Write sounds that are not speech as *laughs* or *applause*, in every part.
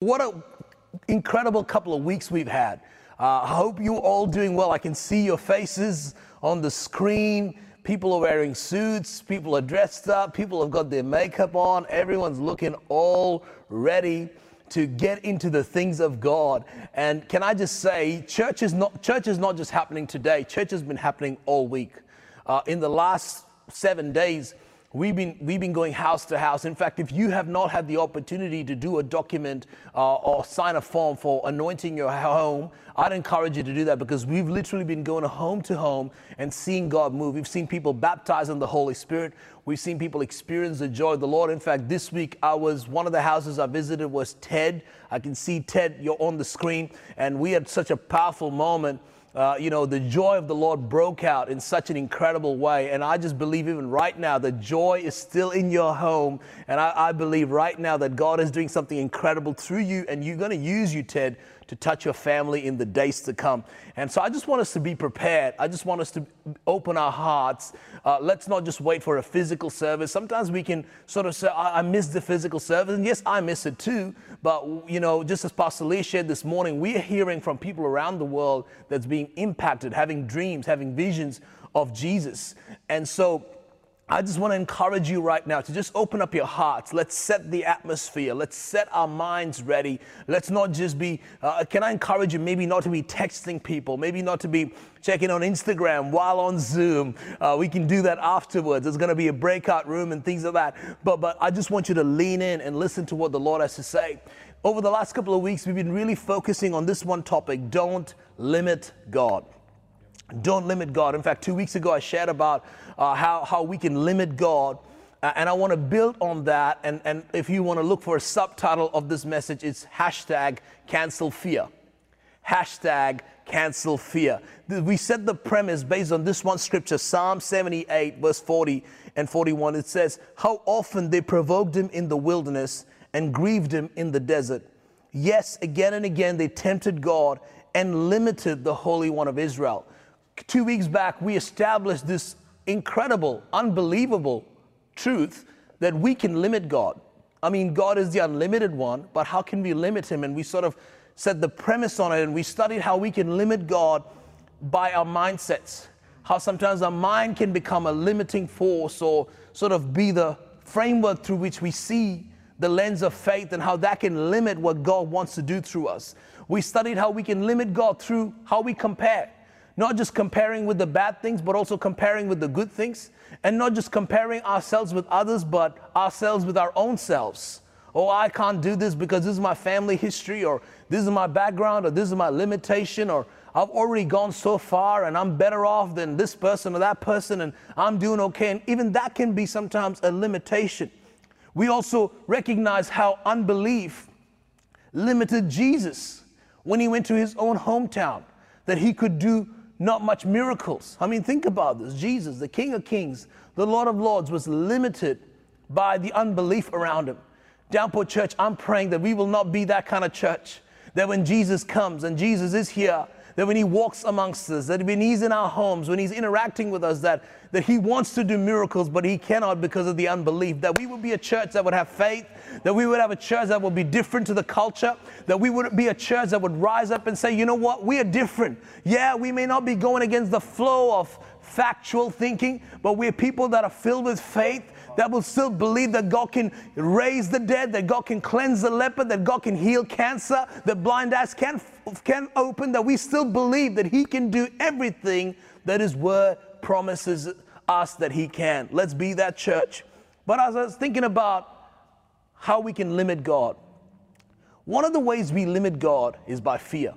What an incredible couple of weeks we've had. Uh, I hope you're all doing well. I can see your faces on the screen. People are wearing suits, people are dressed up, people have got their makeup on, everyone's looking all ready to get into the things of God. And can I just say, church is not, church is not just happening today, church has been happening all week. Uh, in the last seven days, We've been, we've been going house to house. In fact, if you have not had the opportunity to do a document uh, or sign a form for anointing your home, I'd encourage you to do that because we've literally been going home to home and seeing God move. We've seen people baptized in the Holy Spirit. We've seen people experience the joy of the Lord. In fact, this week I was, one of the houses I visited was Ted. I can see Ted, you're on the screen. And we had such a powerful moment uh, you know, the joy of the Lord broke out in such an incredible way. And I just believe even right now, the joy is still in your home. And I, I believe right now that God is doing something incredible through you, and you're going to use you, Ted, to touch your family in the days to come. And so I just want us to be prepared. I just want us to open our hearts. Uh, let's not just wait for a physical service. Sometimes we can sort of say, I, I miss the physical service. And yes, I miss it too. But, you know, just as Pastor Lee shared this morning, we are hearing from people around the world that's being impacted, having dreams, having visions of Jesus. And so, I just want to encourage you right now to just open up your hearts. Let's set the atmosphere. Let's set our minds ready. Let's not just be, uh, can I encourage you maybe not to be texting people, maybe not to be checking on Instagram while on Zoom. Uh, we can do that afterwards. There's going to be a breakout room and things like that. But, but I just want you to lean in and listen to what the Lord has to say. Over the last couple of weeks, we've been really focusing on this one topic don't limit God. Don't limit God. In fact, two weeks ago, I shared about uh, how, how we can limit God. Uh, and I want to build on that. And, and if you want to look for a subtitle of this message, it's hashtag cancel fear. Hashtag cancel fear. We set the premise based on this one scripture, Psalm 78, verse 40 and 41. It says, How often they provoked him in the wilderness and grieved him in the desert. Yes, again and again they tempted God and limited the Holy One of Israel. Two weeks back, we established this incredible, unbelievable truth that we can limit God. I mean, God is the unlimited one, but how can we limit him? And we sort of set the premise on it and we studied how we can limit God by our mindsets. How sometimes our mind can become a limiting force or sort of be the framework through which we see the lens of faith and how that can limit what God wants to do through us. We studied how we can limit God through how we compare. Not just comparing with the bad things, but also comparing with the good things. And not just comparing ourselves with others, but ourselves with our own selves. Oh, I can't do this because this is my family history, or this is my background, or this is my limitation, or I've already gone so far and I'm better off than this person or that person, and I'm doing okay. And even that can be sometimes a limitation. We also recognize how unbelief limited Jesus when he went to his own hometown, that he could do not much miracles. I mean, think about this. Jesus, the King of Kings, the Lord of Lords, was limited by the unbelief around him. Downport Church, I'm praying that we will not be that kind of church. That when Jesus comes and Jesus is here, that when he walks amongst us, that when he's in our homes, when he's interacting with us, that, that he wants to do miracles, but he cannot because of the unbelief. That we would be a church that would have faith, that we would have a church that would be different to the culture, that we would be a church that would rise up and say, you know what, we are different. Yeah, we may not be going against the flow of factual thinking, but we're people that are filled with faith that will still believe that God can raise the dead, that God can cleanse the leper, that God can heal cancer, that blind eyes can, can open, that we still believe that He can do everything that His word promises us that He can. Let's be that church. But as I was thinking about how we can limit God, one of the ways we limit God is by fear.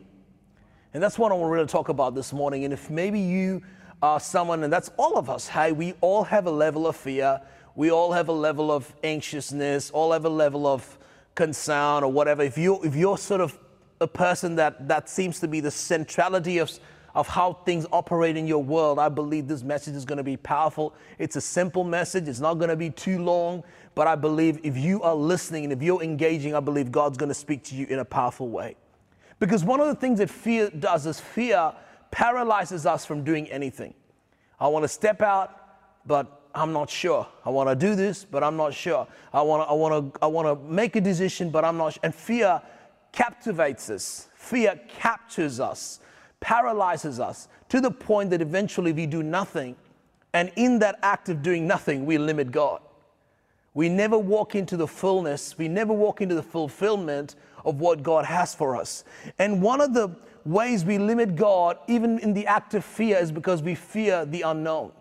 And that's what I want to really talk about this morning. And if maybe you are someone, and that's all of us, hey, we all have a level of fear we all have a level of anxiousness, all have a level of concern or whatever. If you if you're sort of a person that that seems to be the centrality of of how things operate in your world, I believe this message is going to be powerful. It's a simple message. It's not going to be too long, but I believe if you are listening and if you're engaging, I believe God's going to speak to you in a powerful way. Because one of the things that fear does is fear paralyzes us from doing anything. I want to step out, but I'm not sure. I want to do this, but I'm not sure. I want to, I want to, I want to make a decision, but I'm not. Sure. And fear captivates us, fear captures us, paralyzes us to the point that eventually we do nothing. And in that act of doing nothing, we limit God. We never walk into the fullness, we never walk into the fulfillment of what God has for us. And one of the ways we limit God, even in the act of fear, is because we fear the unknown.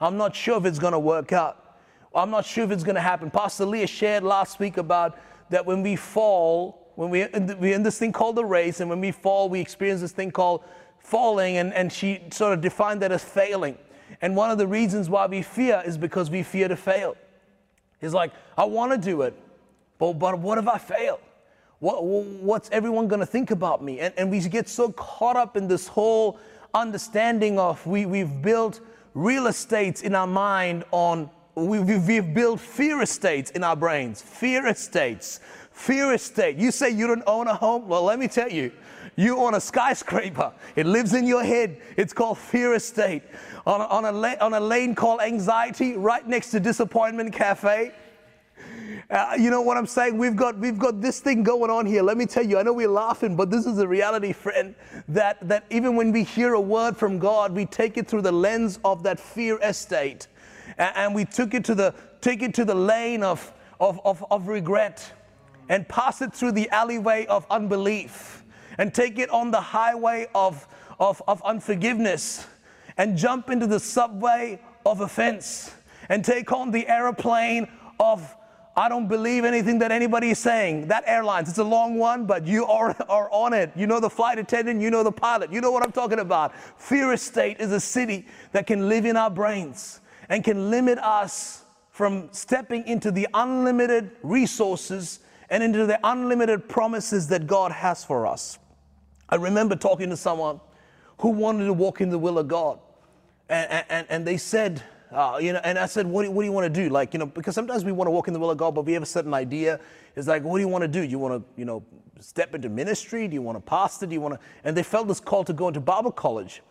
I'm not sure if it's going to work out. I'm not sure if it's going to happen. Pastor Leah shared last week about that when we fall, when we, we're in this thing called the race, and when we fall, we experience this thing called falling, and, and she sort of defined that as failing. And one of the reasons why we fear is because we fear to fail. He's like, I want to do it, but, but what if I fail? What, what's everyone going to think about me? And, and we get so caught up in this whole understanding of we, we've built real estates in our mind on, we, we've built fear estates in our brains. Fear estates. Fear estate. You say you don't own a home? Well, let me tell you, you own a skyscraper. It lives in your head. It's called fear estate. On a, on a, on a lane called anxiety, right next to disappointment cafe. Uh, you know what I'm saying? We've got we've got this thing going on here. Let me tell you. I know we're laughing, but this is a reality, friend. That that even when we hear a word from God, we take it through the lens of that fear estate, and, and we took it to the take it to the lane of of, of, of regret, and pass it through the alleyway of unbelief and take it on the highway of, of, of unforgiveness and jump into the subway of offense and take on the airplane of I don't believe anything that anybody is saying. That airlines, it's a long one, but you are, *laughs* are on it. You know the flight attendant, you know the pilot, you know what I'm talking about. Fear state is a city that can live in our brains and can limit us from stepping into the unlimited resources and into the unlimited promises that God has for us. I remember talking to someone who wanted to walk in the will of God. And, and, and they said, uh, you know, and I said, what do, what do you want to do? Like, you know, because sometimes we want to walk in the will of God, but we have a certain idea. It's like, what do you want to do? You want to, you know, step into ministry? Do you want to pastor? Do you want to? And they felt this call to go into Bible college.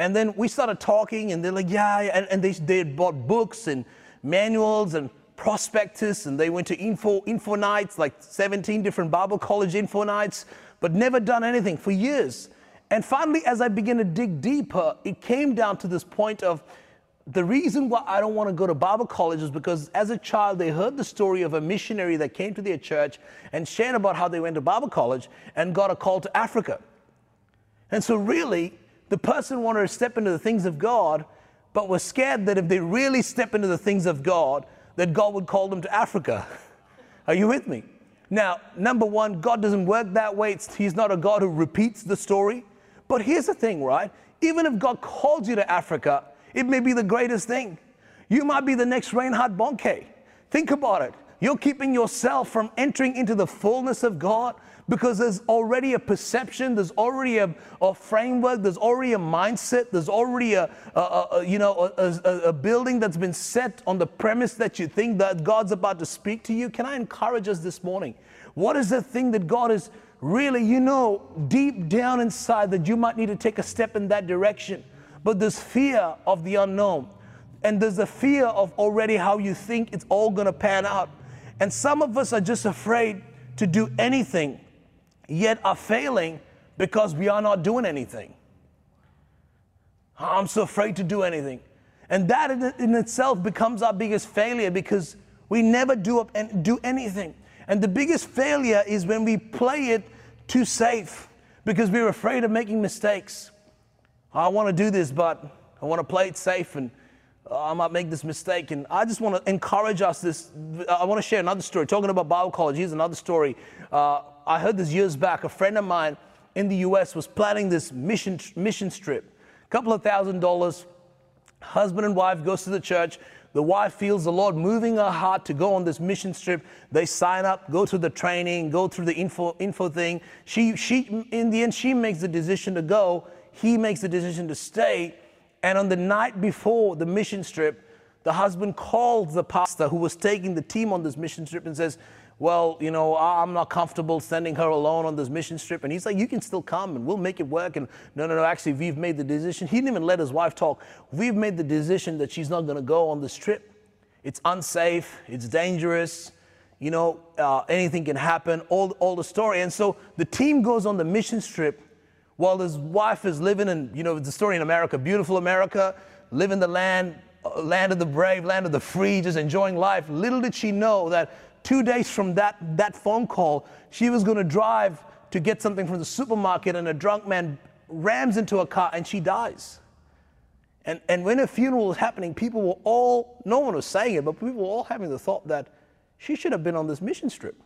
And then we started talking, and they're like, yeah, and, and they, they had bought books and manuals and prospectus, and they went to info, info nights, like 17 different Bible college info nights but never done anything for years. And finally, as I began to dig deeper, it came down to this point of the reason why I don't want to go to Bible college is because as a child, they heard the story of a missionary that came to their church and shared about how they went to Bible college and got a call to Africa. And so, really, the person wanted to step into the things of God, but was scared that if they really step into the things of God, that God would call them to Africa. *laughs* Are you with me? Now, number one, God doesn't work that way. It's, he's not a God who repeats the story. But here's the thing, right? Even if God calls you to Africa, it may be the greatest thing. You might be the next Reinhard Bonnke. Think about it. You're keeping yourself from entering into the fullness of God because there's already a perception, there's already a, a framework, there's already a mindset, there's already a, a, a you know a, building that's been set on the premise that you think that God's about to speak to you. Can I encourage us this morning? What is the thing that God is really, you know, deep down inside that you might need to take a step in that direction? But there's fear of the unknown. And there's a fear of already how you think it's all gonna pan out. And some of us are just afraid to do anything, yet are failing because we are not doing anything. I'm so afraid to do anything. And that in, itself becomes our biggest failure because we never do, up and do anything. And the biggest failure is when we play it too safe because we're afraid of making mistakes. I want to do this, but I want to play it safe and uh, I might make this mistake. And I just want to encourage us this. I want to share another story. Talking about Bible college, here's another story. Uh, I heard this years back. A friend of mine in the US was planning this mission, mission trip. A couple of thousand dollars. Husband and wife goes to the church. The wife feels the Lord moving her heart to go on this mission trip. They sign up, go through the training, go through the info, info thing. She, she, in the end, she makes the decision to go. He makes the decision to stay. And on the night before the mission trip, the husband calls the pastor who was taking the team on this mission trip and says, Well, you know, I'm not comfortable sending her alone on this mission trip. And he's like, You can still come and we'll make it work. And no, no, no, actually, we've made the decision. He didn't even let his wife talk. We've made the decision that she's not going to go on this trip. It's unsafe, it's dangerous. you know, uh, anything can happen, all, all the story. And so the team goes on the mission trip while his wife is living in, you know, the story in America, beautiful America, living the land, uh, land of the brave, land of the free, just enjoying life. Little did she know that two days from that, that phone call, she was going to drive to get something from the supermarket and a drunk man rams into a car and she dies. And, and when a funeral was happening, people were all, no one was saying it, but people were all having the thought that she should have been on this mission trip.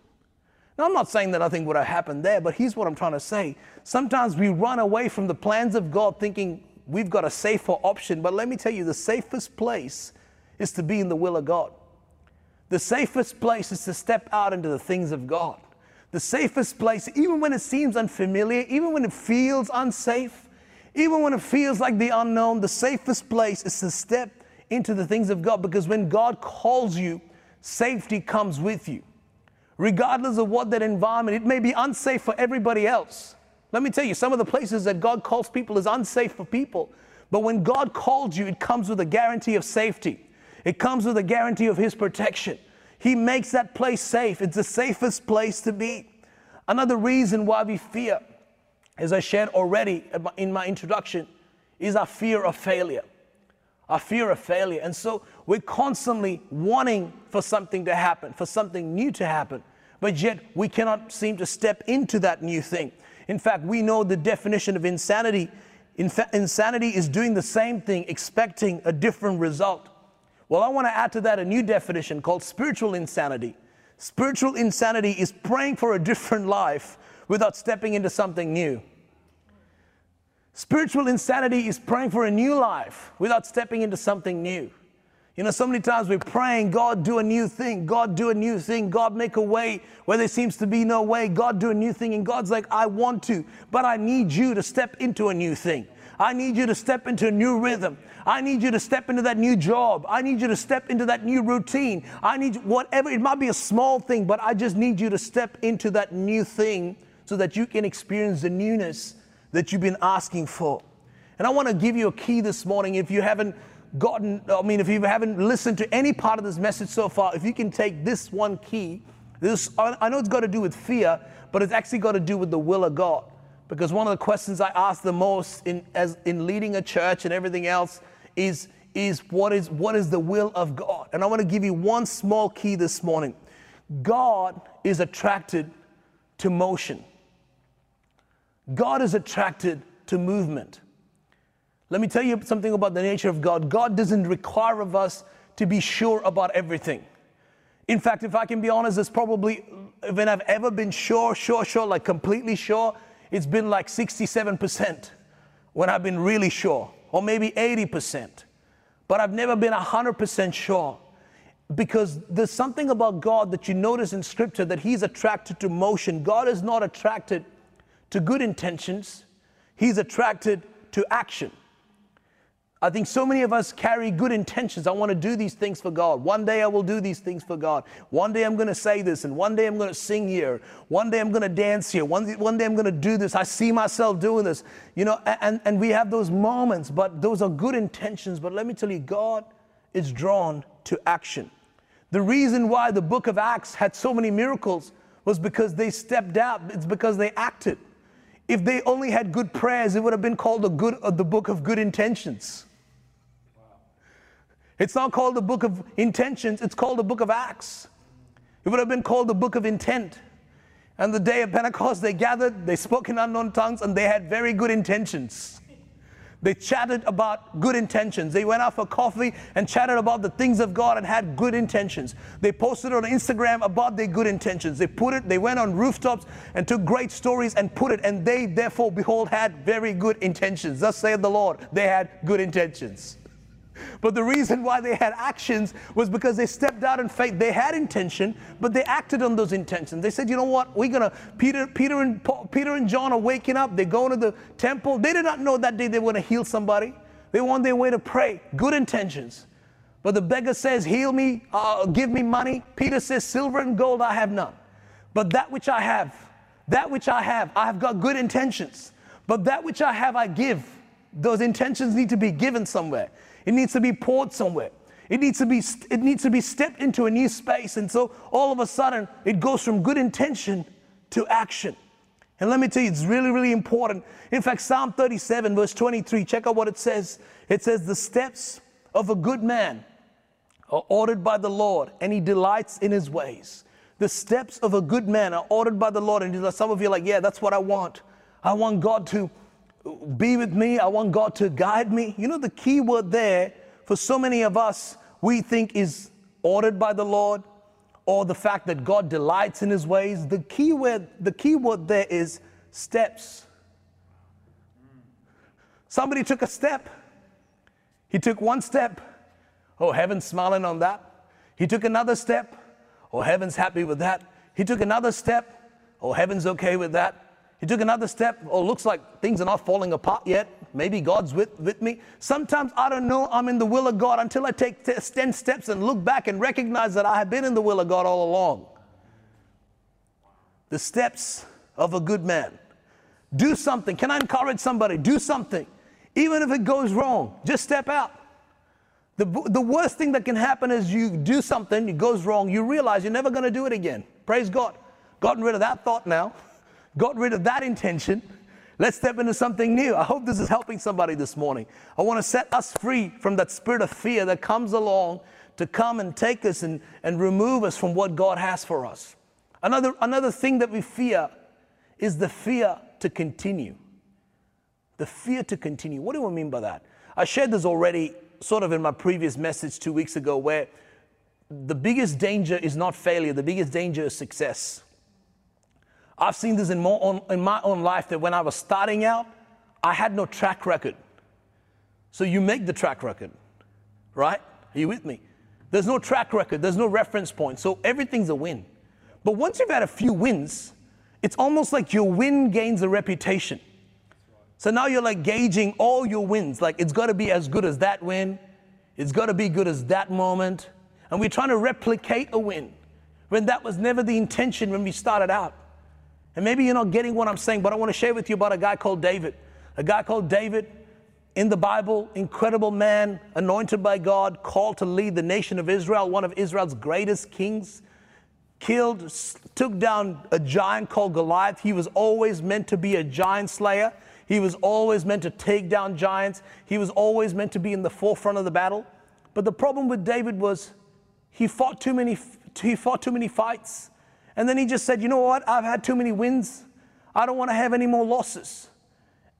Now, I'm not saying that nothing would have happened there, but here's what I'm trying to say. Sometimes we run away from the plans of God thinking we've got a safer option, but let me tell you, the safest place is to be in the will of God. The safest place is to step out into the things of God. The safest place, even when it seems unfamiliar, even when it feels unsafe, even when it feels like the unknown, the safest place is to step into the things of God because when God calls you, safety comes with you. Regardless of what that environment, it may be unsafe for everybody else. Let me tell you, some of the places that God calls people is unsafe for people. But when God calls you, it comes with a guarantee of safety. It comes with a guarantee of His protection. He makes that place safe. It's the safest place to be. Another reason why we fear, as I shared already in my introduction, is our fear of failure. Our fear of failure. And so we're constantly wanting for something to happen, for something new to happen, but yet we cannot seem to step into that new thing. In fact, we know the definition of insanity. insanity is doing the same thing, expecting a different result. Well, I want to add to that a new definition called spiritual insanity. Spiritual insanity is praying for a different life without stepping into something new. Spiritual insanity is praying for a new life without stepping into something new. You know, so many times we're praying, God, do a new thing. God, do a new thing. God, make a way where there seems to be no way. God, do a new thing. And God's like, I want to, but I need you to step into a new thing. I need you to step into a new rhythm. I need you to step into that new job. I need you to step into that new routine. I need whatever, it might be a small thing, but I just need you to step into that new thing so that you can experience the newness that you've been asking for. And I want to give you a key this morning. If you haven't gotten, I mean, if you haven't listened to any part of this message so far, if you can take this one key, this, I know it's got to do with fear, but it's actually got to do with the will of God. Because one of the questions I ask the most in, as, in leading a church and everything else is, is, what is what is the will of God? And I want to give you one small key this morning. God is attracted to motion. God is attracted to movement. Let me tell you something about the nature of God. God doesn't require of us to be sure about everything. In fact, if I can be honest, it's probably when I've ever been sure, sure, sure, like completely sure, it's been like 67% when I've been really sure, or maybe 80%. But I've never been 100% sure because there's something about God that you notice in Scripture that He's attracted to motion. God is not attracted to good intentions, He's attracted to action. I think so many of us carry good intentions. I want to do these things for God. One day I will do these things for God. One day I'm going to say this, and one day I'm going to sing here. One day I'm going to dance here. One, one day I'm going to do this. I see myself doing this. You know, and, and we have those moments, but those are good intentions. But let me tell you, God is drawn to action. The reason why the book of Acts had so many miracles was because they stepped out, it's because they acted. If they only had good prayers, it would have been called the, good, uh, the book of good intentions. It's not called the book of intentions, it's called the book of Acts. It would have been called the book of intent. And the day of Pentecost, they gathered, they spoke in unknown tongues, and they had very good intentions. They chatted about good intentions. They went out for coffee and chatted about the things of God and had good intentions. They posted on Instagram about their good intentions. They put it, they went on rooftops and took great stories and put it, and they therefore, behold, had very good intentions. Thus saith the Lord, they had good intentions. But the reason why they had actions was because they stepped out in faith. They had intention, but they acted on those intentions. They said, "You know what? We're gonna." Peter, Peter, and Paul, Peter and John are waking up. They go into the temple. They did not know that day they were going to heal somebody. They were on their way to pray. Good intentions. But the beggar says, "Heal me. Uh, give me money." Peter says, "Silver and gold I have none, but that which I have, that which I have, I have got good intentions. But that which I have, I give." Those intentions need to be given somewhere. It needs to be poured somewhere. It needs to be it needs to be stepped into a new space. And so all of a sudden it goes from good intention to action. And let me tell you, it's really, really important. In fact, Psalm 37, verse 23, check out what it says. It says, The steps of a good man are ordered by the Lord, and he delights in his ways. The steps of a good man are ordered by the Lord. And some of you are like, Yeah, that's what I want. I want God to be with me. I want God to guide me. You know, the key word there for so many of us, we think is ordered by the Lord or the fact that God delights in his ways. The key word, the key word there is steps. Somebody took a step. He took one step. Oh, heaven's smiling on that. He took another step. Oh, heaven's happy with that. He took another step. Oh, heaven's okay with that. He took another step. Oh, looks like things are not falling apart yet. Maybe God's with, with me. Sometimes I don't know I'm in the will of God until I take 10 steps and look back and recognize that I have been in the will of God all along. The steps of a good man. Do something. Can I encourage somebody? Do something. Even if it goes wrong, just step out. The, the worst thing that can happen is you do something, it goes wrong, you realize you're never going to do it again. Praise God. Gotten rid of that thought now *laughs* got rid of that intention. Let's step into something new. I hope this is helping somebody this morning. I want to set us free from that spirit of fear that comes along to come and take us and, and remove us from what God has for us. Another, another thing that we fear is the fear to continue. The fear to continue. What do I mean by that? I shared this already sort of in my previous message two weeks ago where the biggest danger is not failure, the biggest danger is success. I've seen this in, own, in my own life that when I was starting out, I had no track record. So you make the track record, right? Are you with me? There's no track record, there's no reference point. So everything's a win. But once you've had a few wins, it's almost like your win gains a reputation. So now you're like gauging all your wins. Like it's got to be as good as that win. It's got to be good as that moment. And we're trying to replicate a win when that was never the intention when we started out. And maybe you're not getting what I'm saying, but I want to share with you about a guy called David. A guy called David in the Bible, incredible man, anointed by God, called to lead the nation of Israel, one of Israel's greatest kings, killed, took down a giant called Goliath. He was always meant to be a giant slayer. He was always meant to take down giants. He was always meant to be in the forefront of the battle. But the problem with David was he fought too many, he fought too many fights. And then he just said, You know what? I've had too many wins. I don't want to have any more losses.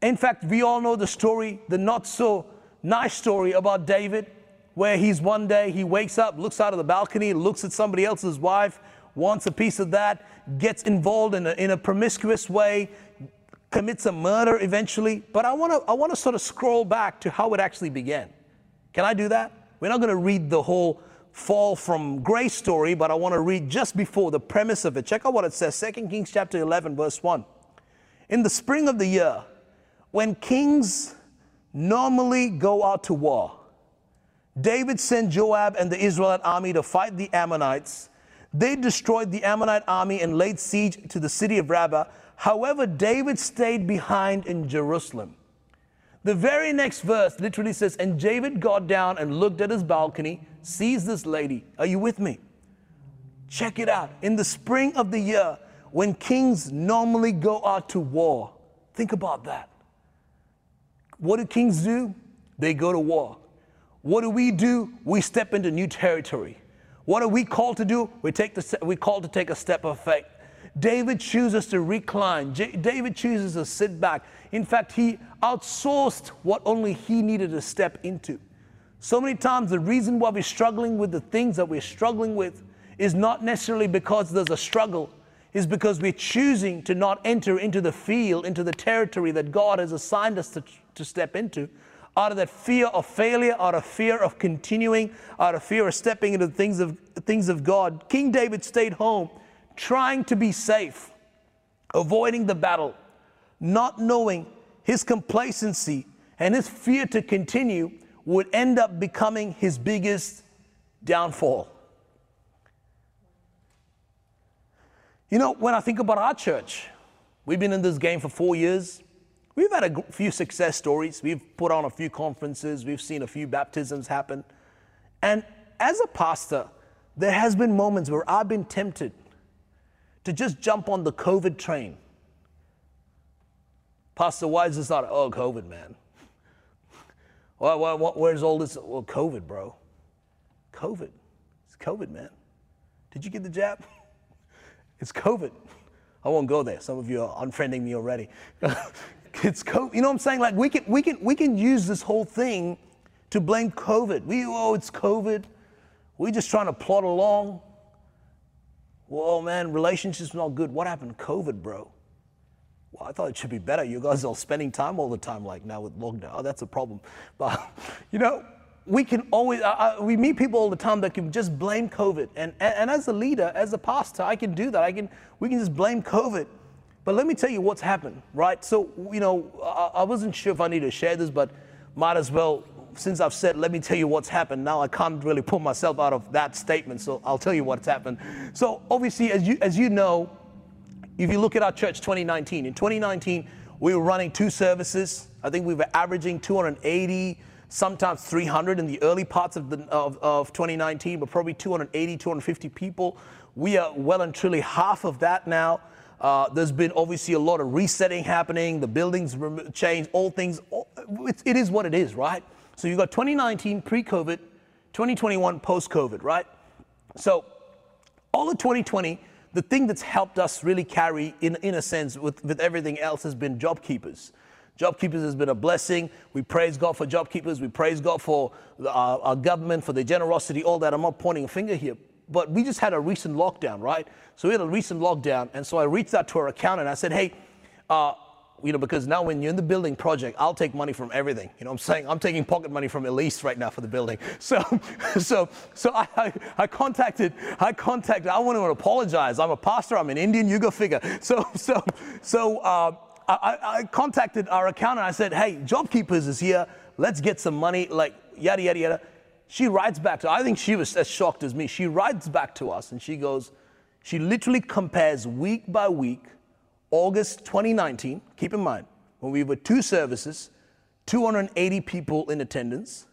In fact, we all know the story, the not so nice story about David, where he's one day, he wakes up, looks out of the balcony, looks at somebody else's wife, wants a piece of that, gets involved in a, in a promiscuous way, commits a murder eventually. But I want to I want to sort of scroll back to how it actually began. Can I do that? We're not going to read the whole fall from grace story, but I want to read just before the premise of it. Check out what it says 2 Kings chapter 11, verse 1. In the spring of the year, when kings normally go out to war, David sent Joab and the Israelite army to fight the Ammonites. They destroyed the Ammonite army and laid siege to the city of Rabbah. However, David stayed behind in Jerusalem. The very next verse literally says, And David got down and looked at his balcony, sees this lady. Are you with me? Check it out. In the spring of the year, when kings normally go out to war, think about that. What do kings do? They go to war. What do we do? We step into new territory. What are we called to do? We take the we called to take a step of faith. David chooses to recline. J- David chooses to sit back. In fact, he outsourced what only he needed to step into. So many times, the reason why we're struggling with the things that we're struggling with is not necessarily because there's a struggle, is because we're choosing to not enter into the field, into the territory that God has assigned us to, to step into. Out of that fear of failure, out of fear of continuing, out of fear of stepping into the things of, things of God, King David stayed home trying to be safe, avoiding the battle, not knowing his complacency and his fear to continue would end up becoming his biggest downfall. You know, when I think about our church, we've been in this game for four years. We've had a few success stories. We've put on a few conferences. We've seen a few baptisms happen. And as a pastor, there has been moments where I've been tempted to just jump on the COVID train. Pastor, why is this not? Oh, COVID, man. Well, well, where's all this? Well, COVID, bro. COVID. It's COVID, man. Did you get the jab? *laughs* It's COVID. I won't go there. Some of you are unfriending me already. *laughs* it's COVID. You know what I'm saying? Like we can we can we can use this whole thing to blame COVID. We oh it's COVID. We're just trying to plot along. Well, man, relationships not good. What happened? COVID, bro. Well, I thought it should be better. You guys are spending time all the time, like now with lockdown. Oh, that's a problem. But *laughs* you know, we can always uh, we meet people all the time that can just blame COVID. And, and and as a leader, as a pastor, I can do that. I can we can just blame COVID. But let me tell you what's happened, right? So you know, I, I wasn't sure if I need to share this, but might as well since I've said, let me tell you what's happened, now I can't really pull myself out of that statement, so I'll tell you what's happened. So, obviously, as you, as you know, if you look at our church 2019, in 2019, we were running two services. I think we were averaging 280, sometimes 300 in the early parts of, the, of, of 2019, but probably 280, 250 people. We are well and truly half of that now. Uh, there's been obviously a lot of resetting happening. The buildings changed, all things. it is what it is, right? So you've got 2019 pre-COVID, 2021 post-COVID, right? So all of 2020, the thing that's helped us really carry, in, in a sense, with, with everything else has been job keepers. Job keepers has been a blessing. We praise God for job keepers. We praise God for our, our government, for their generosity, all that. I'm not pointing a finger here. But we just had a recent lockdown, right? So we had a recent lockdown. And so I reached out to our accountant. I said, hey, uh, you know, because now when you're in the building project, I'll take money from everything. You know I'm saying? I'm taking pocket money from Elise right now for the building. *laughs* So, so, so I, I, I, contacted, I contacted, I want to apologize. I'm a pastor, I'm an Indian, you go figure. So, so, so uh, I, I contacted our accountant. I said, hey, JobKeepers is here. Let's get some money, like yada, yada, yada. She writes back to, I think she was as shocked as me. She writes back to us and she goes, she literally compares week by week August 2019, keep in mind, when we were two services, 280 people in attendance,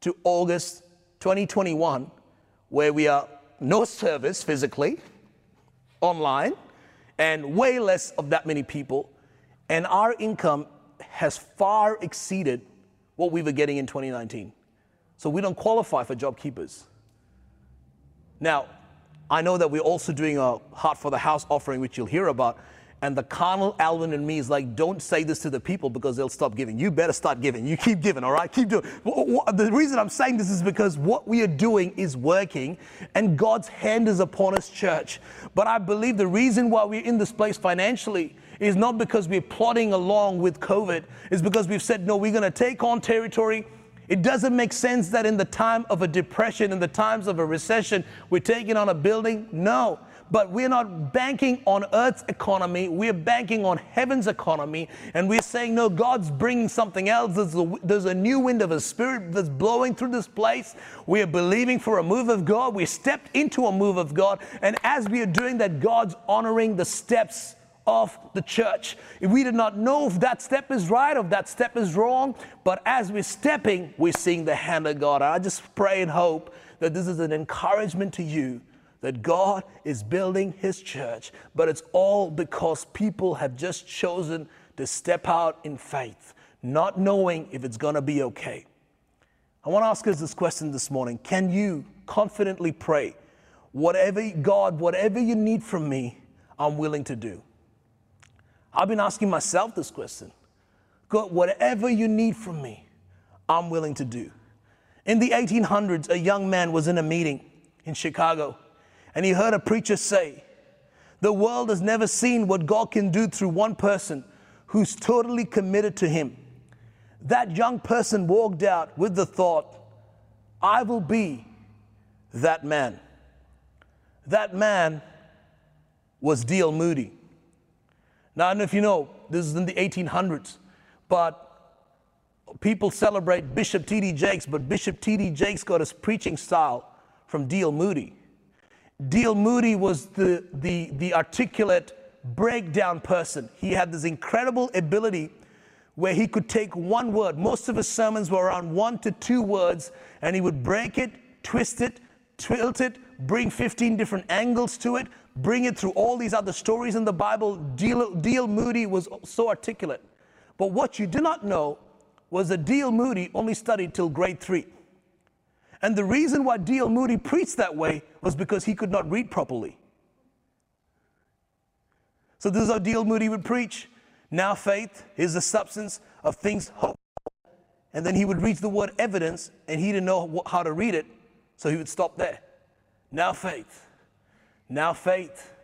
to August 2021, where we are no service physically, online, and way less of that many people, and our income has far exceeded what we were getting in 2019. So we don't qualify for job keepers. Now, I know that we're also doing a Heart for the House offering, which you'll hear about, and the carnal Alvin in me is like, don't say this to the people because they'll stop giving. You better start giving. You keep giving, all right? Keep doing. The reason I'm saying this is because what we are doing is working and God's hand is upon us, church. But I believe the reason why we're in this place financially is not because we're plodding along with COVID, it's because we've said, no, we're going to take on territory. It doesn't make sense that in the time of a depression, in the times of a recession, we're taking on a building. No but we're not banking on earth's economy. We're banking on heaven's economy. And we're saying, no, God's bringing something else. There's a, there's a new wind of a spirit that's blowing through this place. We're believing for a move of God. We stepped into a move of God. And as we are doing that, God's honoring the steps of the church. We did not know if that step is right or if that step is wrong, but as we're stepping, we're seeing the hand of God. And I just pray and hope that this is an encouragement to you that God is building his church, but it's all because people have just chosen to step out in faith, not knowing if it's going to be okay. I want to ask us this question this morning Can you confidently pray, whatever, God, whatever you need from me, I'm willing to do? I've been asking myself this question God, whatever you need from me, I'm willing to do. In the 1800s, a young man was in a meeting in Chicago and he heard a preacher say, The world has never seen what God can do through one person who's totally committed to Him. That young person walked out with the thought, I will be that man. That man was D.L. Moody. Now, I don't know if you know, this is in the 1800s, but people celebrate Bishop T.D. Jakes, but Bishop T.D. Jakes got his preaching style from D.L. Moody. D.L. Moody was the, the, the articulate breakdown person. He had this incredible ability where he could take one word. Most of his sermons were around one to two words, and he would break it twist it, tilt it, bring 15 different angles to it, bring it through all these other stories in the Bible. D.L., D.L. Moody was so articulate. But what you do not know was that D.L. Moody only studied till grade three. And the reason why D.L. Moody preached that way was because he could not read properly. So this is how D.L. Moody would preach. Now faith is the substance of things hoped. And then he would read the word evidence and he didn't know how to read it. So he would stop there. Now faith. Now faith.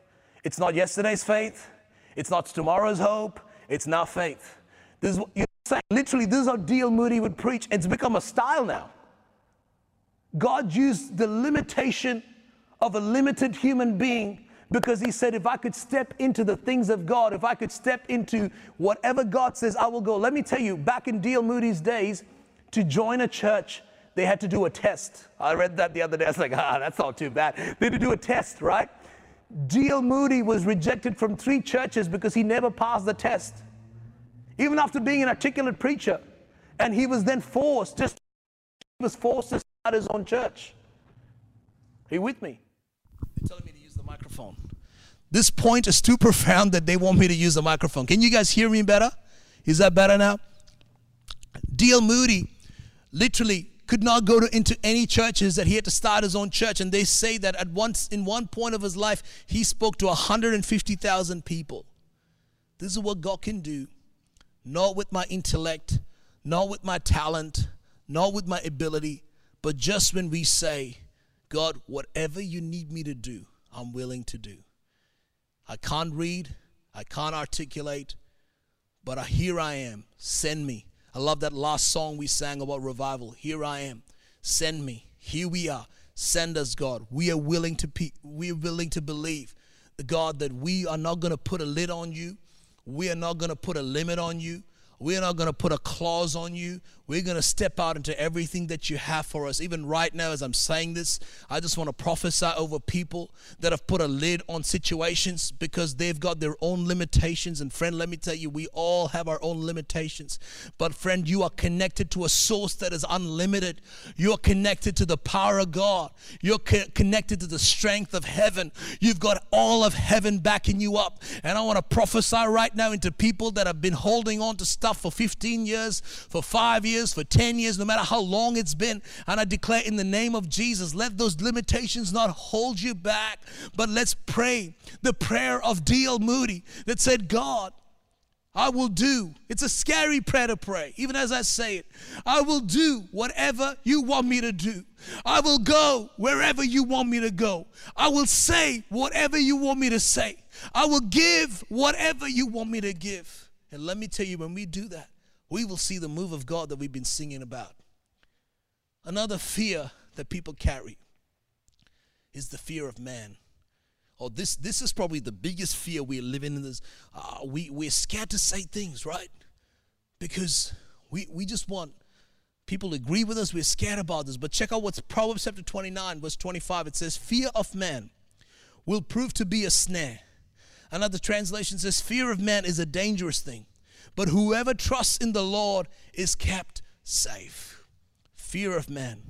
It's not yesterday's faith. It's not tomorrow's hope. It's now faith. This is what you're saying. Literally, this is how D.L. Moody would preach. It's become a style now. God used the limitation of a limited human being because he said, if I could step into the things of God, if I could step into whatever God says, I will go. Let me tell you, back in D.L. Moody's days, to join a church, they had to do a test. I read that the other day. I was like, ah, that's not too bad. They had to do a test, right? D.L. Moody was rejected from three churches because he never passed the test, even after being an articulate preacher. And he was then forced, just he was forced to his own church. Are you with me? They're telling me to use the microphone. This point is too *laughs* profound that they want me to use the microphone. Can you guys hear me better? Is that better now? D.L. Moody literally could not go to, into any churches that he had to start his own church and they say that at once in one point of his life he spoke to 150,000 people this is what God can do not with my intellect not with my talent not with my ability but just when we say God whatever you need me to do I'm willing to do I can't read I can't articulate but here I am send me I love that last song we sang about revival. Here I am. Send me. Here we are. Send us, God. We are willing to pe- we are willing to believe, God, that we are not going to put a lid on you. We are not going to put a limit on you. We're not going to put a clause on you. We're going to step out into everything that you have for us. Even right now, as I'm saying this, I just want to prophesy over people that have put a lid on situations because they've got their own limitations. And friend, let me tell you, we all have our own limitations. But friend, you are connected to a source that is unlimited. You are connected to the power of God. You're co- connected to the strength of heaven. You've got all of heaven backing you up. And I want to prophesy right now into people that have been holding on to stuff for 15 years, for five years, for 10 years, no matter how long it's been. And I declare in the name of Jesus, let those limitations not hold you back, but let's pray the prayer of D.L. Moody that said, God, I will do. It's a scary prayer to pray, even as I say it. I will do whatever you want me to do. I will go wherever you want me to go. I will say whatever you want me to say. I will give whatever you want me to give. And let me tell you, when we do that, we will see the move of God that we've been singing about. Another fear that people carry is the fear of man. Oh, this this is probably the biggest fear we're living in. This, uh, we we're scared to say things, right? Because we we just want people to agree with us. We're scared about this. But check out what's Proverbs chapter 29, verse 25. It says, "Fear of man will prove to be a snare." Another translation says, Fear of man is a dangerous thing, but whoever trusts in the Lord is kept safe. Fear of man.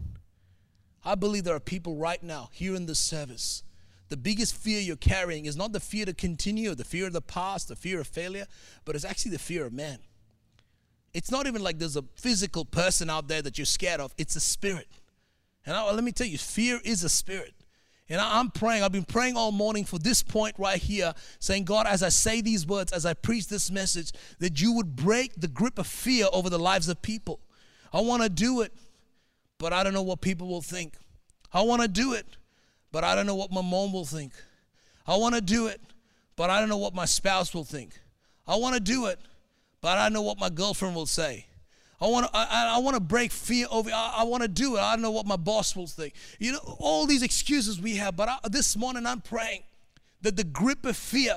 I believe there are people right now here in this service. The biggest fear you're carrying is not the fear to continue, the fear of the past, the fear of failure, but it's actually the fear of man. It's not even like there's a physical person out there that you're scared of, it's a spirit. And I, let me tell you, fear is a spirit. And I'm praying, I've been praying all morning for this point right here, saying, God, as I say these words, as I preach this message, that you would break the grip of fear over the lives of people. I want to do it, but I don't know what people will think. I want to do it, but I don't know what my mom will think. I want to do it, but I don't know what my spouse will think. I want to do it, but I don't know what my girlfriend will say. I want to I, I want to break fear over I, I want to do it. I don't know what my boss will think. You know, all these excuses we have, but I, this morning I'm praying that the grip of fear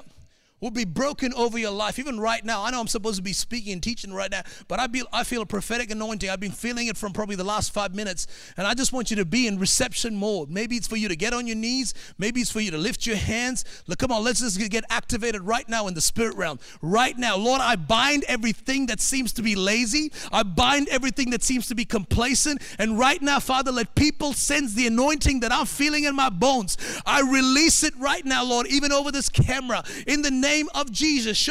will be broken over your life. Even right now, I know I'm supposed to be speaking and teaching right now, but I feel, I feel a prophetic anointing. I've been feeling it from probably the last five minutes, and I just want you to be in reception mode. Maybe it's for you to get on your knees, maybe it's for you to lift your hands. Look, come on, let's just get activated right now in the spirit realm. Right now, Lord, I bind everything that seems to be lazy, I bind everything that seems to be complacent, and right now, Father, let people sense the anointing that I'm feeling in my bones. I release it right now, Lord, even over this camera, in the name name of Jesus.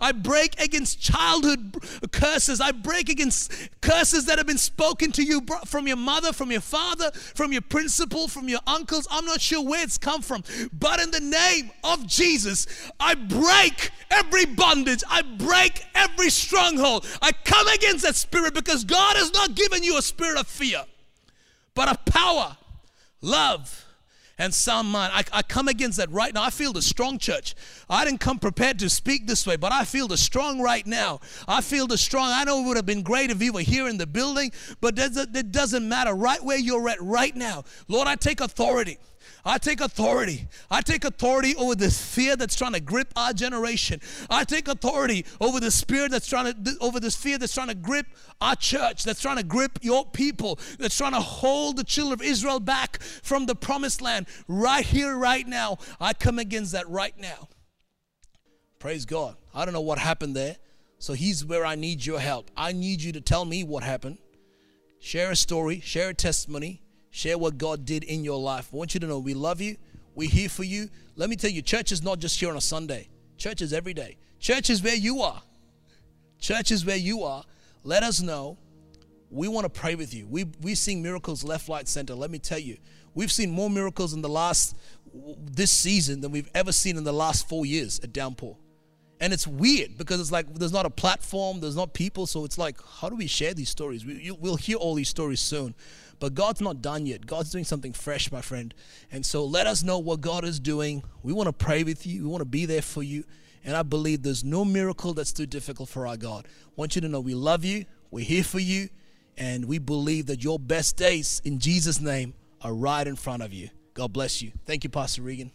I break against childhood curses. I break against curses that have been spoken to you from your mother, from your father, from your principal, from your uncles. I'm not sure where it's come from. But in the name of Jesus, I break every bondage. I break every stronghold. I come against that spirit because God has not given you a spirit of fear, but of power, love, and sound mind. I, I come against that right now. I feel the strong church. I didn't come prepared to speak this way, but I feel the strong right now. I feel the strong. I know it would have been great if you were here in the building, but it doesn't matter. Right where you're at right now, Lord, I take authority. I take authority. I take authority over this fear that's trying to grip our generation. I take authority over the spirit that's trying to, over this fear that's trying to grip our church, that's trying to grip your people, that's trying to hold the children of Israel back from the promised land. Right here, right now, I come against that right now. Praise God. I don't know what happened there. So he's where I need your help. I need you to tell me what happened. Share a story, share a testimony, Share what God did in your life. I want you to know we love you. We're here for you. Let me tell you, church is not just here on a Sunday. Church is every day. Church is where you are. Church is where you are. Let us know. We want to pray with you. We, we've seen miracles left, right, center. Let me tell you, we've seen more miracles in the last, this season than we've ever seen in the last four years at Downpour. And it's weird because it's like there's not a platform, there's not people. So it's like, how do we share these stories? We, we'll hear all these stories soon. But God's not done yet. God's doing something fresh, my friend. And so let us know what God is doing. We want to pray with you, we want to be there for you. And I believe there's no miracle that's too difficult for our God. I want you to know we love you, we're here for you, and we believe that your best days in Jesus' name are right in front of you. God bless you. Thank you, Pastor Regan.